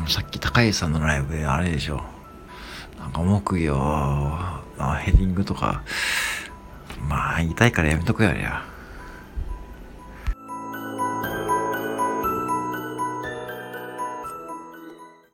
や、さっき高橋さんのライブであれでしょ。なんか木魚、ヘディングとか、まあ、痛いからやめとくやりゃ。